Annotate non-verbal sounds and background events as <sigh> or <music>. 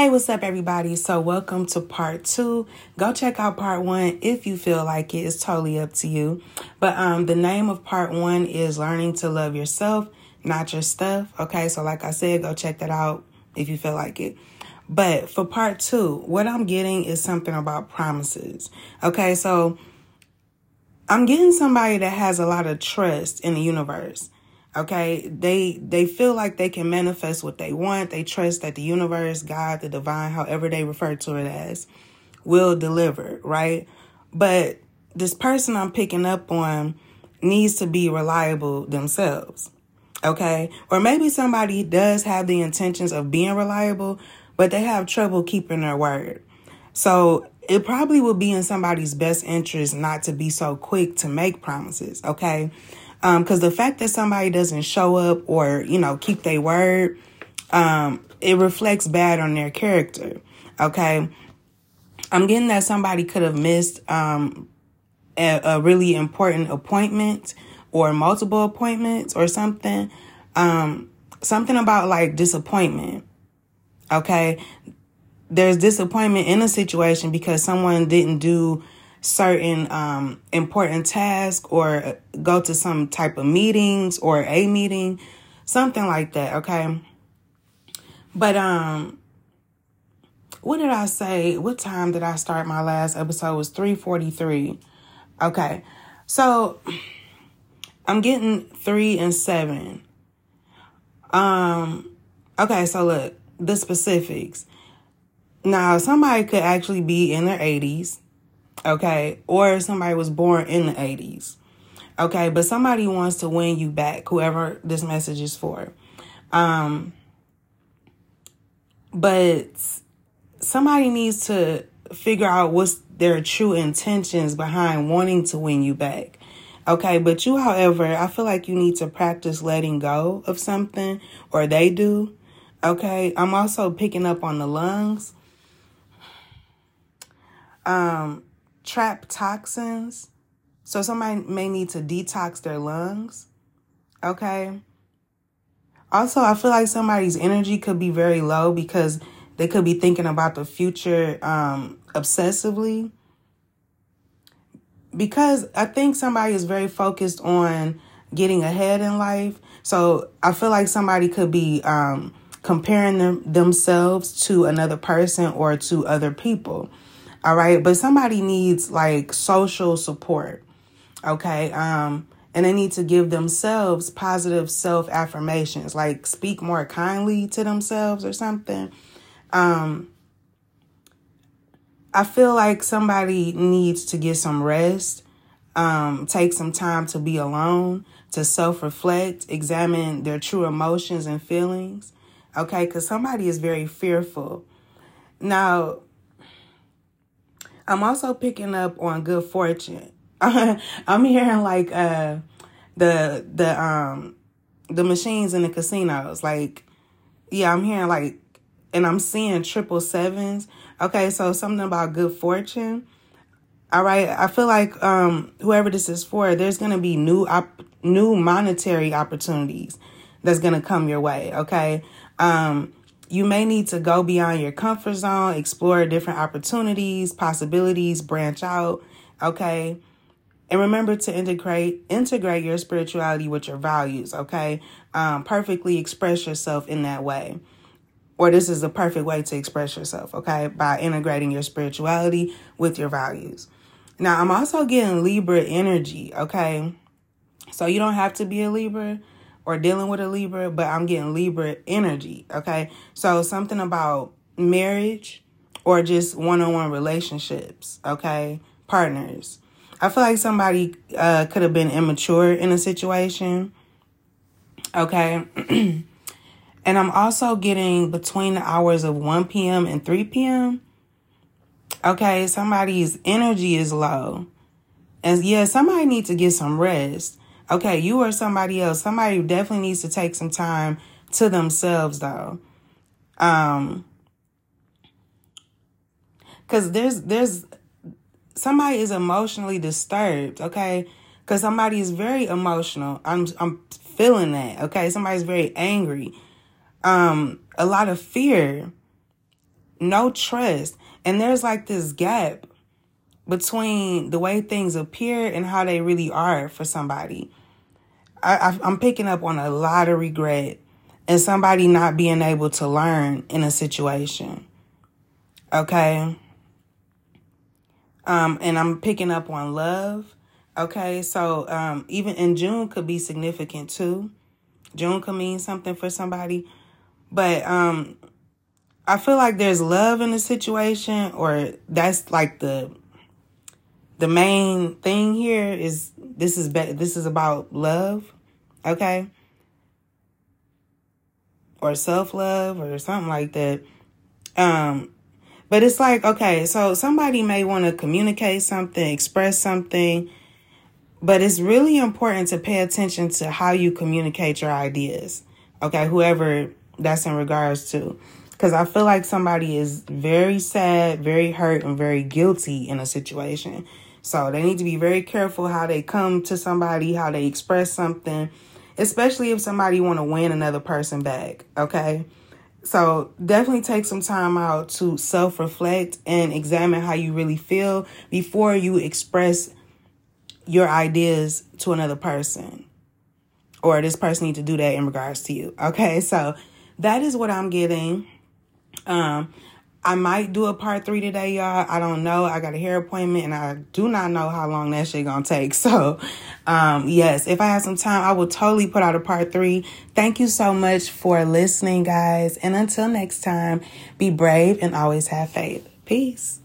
Hey, what's up, everybody? So, welcome to part two. Go check out part one if you feel like it. It's totally up to you. But um, the name of part one is Learning to Love Yourself, Not Your Stuff. Okay, so like I said, go check that out if you feel like it. But for part two, what I'm getting is something about promises. Okay, so I'm getting somebody that has a lot of trust in the universe. Okay, they they feel like they can manifest what they want. They trust that the universe, God, the divine, however they refer to it as, will deliver, right? But this person I'm picking up on needs to be reliable themselves. Okay? Or maybe somebody does have the intentions of being reliable, but they have trouble keeping their word. So it probably will be in somebody's best interest not to be so quick to make promises, okay? Um, the fact that somebody doesn't show up or you know keep their word um, it reflects bad on their character okay? I'm getting that somebody could have missed um, a, a, really important appointment or multiple appointments or something um, something about like disappointment okay? There's disappointment in a situation because someone didn't do certain um, important task or go to some type of meetings or a meeting, something like that. Okay. But, um, what did I say? What time did I start my last episode? It was 343. Okay. So I'm getting three and seven. Um, okay. So look, the specifics. Now, somebody could actually be in their 80s okay? Or somebody was born in the 80s, okay? But somebody wants to win you back, whoever this message is for. Um, but somebody needs to figure out what's their true intentions behind wanting to win you back. Okay, but you, however, I feel like you need to practice letting go of something, or they do. Okay, I'm also picking up on the lungs. Um, trap toxins. So somebody may need to detox their lungs. Okay. Also, I feel like somebody's energy could be very low because they could be thinking about the future um, obsessively. Because I think somebody is very focused on getting ahead in life. So I feel like somebody could be um, comparing them, themselves to another person or to other people. All right. But somebody needs like social support. Okay. Um, and they need to give themselves positive self affirmations, like speak more kindly to themselves or something. Um, I feel like somebody needs to get some rest, um, take some time to be alone, to self reflect, examine their true emotions and feelings. Okay, because somebody is very fearful. Now, I'm also picking up on good fortune. <laughs> I'm hearing like uh the the um the machines in the casinos. Like, yeah, I'm hearing like and I'm seeing triple sevens. Okay, so something about good fortune. All right, I feel like um whoever this is for, there's gonna be new op- new monetary opportunities that's gonna come your way. Okay, um you may need to go beyond your comfort zone, explore different opportunities, possibilities, branch out, okay? And remember to integrate integrate your spirituality with your values, okay? Um, perfectly express yourself in that way. Or this is the perfect way to express yourself, okay? By integrating your spirituality with your values. Now, I'm also getting Libra energy, okay? So you don't have to be a Libra, or dealing with a Libra, but I'm getting Libra energy. Okay. So something about marriage or just one on one relationships. Okay. Partners. I feel like somebody uh, could have been immature in a situation. Okay. <clears throat> and I'm also getting between the hours of 1 p.m. and 3 p.m. Okay. Somebody's energy is low. And yeah, somebody needs to get some rest. Okay, you or somebody else. Somebody definitely needs to take some time to themselves though. Um cuz there's there's somebody is emotionally disturbed, okay? Cuz somebody is very emotional. I'm I'm feeling that, okay? Somebody's very angry. Um a lot of fear. no trust. And there's like this gap between the way things appear and how they really are for somebody. I, am picking up on a lot of regret and somebody not being able to learn in a situation. Okay. Um, and I'm picking up on love. Okay. So, um, even in June could be significant too. June could mean something for somebody. But, um, I feel like there's love in the situation or that's like the the main thing here is this is be- this is about love, okay? Or self-love or something like that. Um but it's like okay, so somebody may want to communicate something, express something, but it's really important to pay attention to how you communicate your ideas. Okay, whoever that's in regards to because I feel like somebody is very sad, very hurt, and very guilty in a situation. So they need to be very careful how they come to somebody, how they express something, especially if somebody want to win another person back. Okay. So definitely take some time out to self reflect and examine how you really feel before you express your ideas to another person. Or this person need to do that in regards to you. Okay. So that is what I'm getting. Um, I might do a part three today, y'all. I don't know. I got a hair appointment and I do not know how long that shit gonna take. <laughs> So, um, yes, if I have some time, I will totally put out a part three. Thank you so much for listening, guys. And until next time, be brave and always have faith. Peace.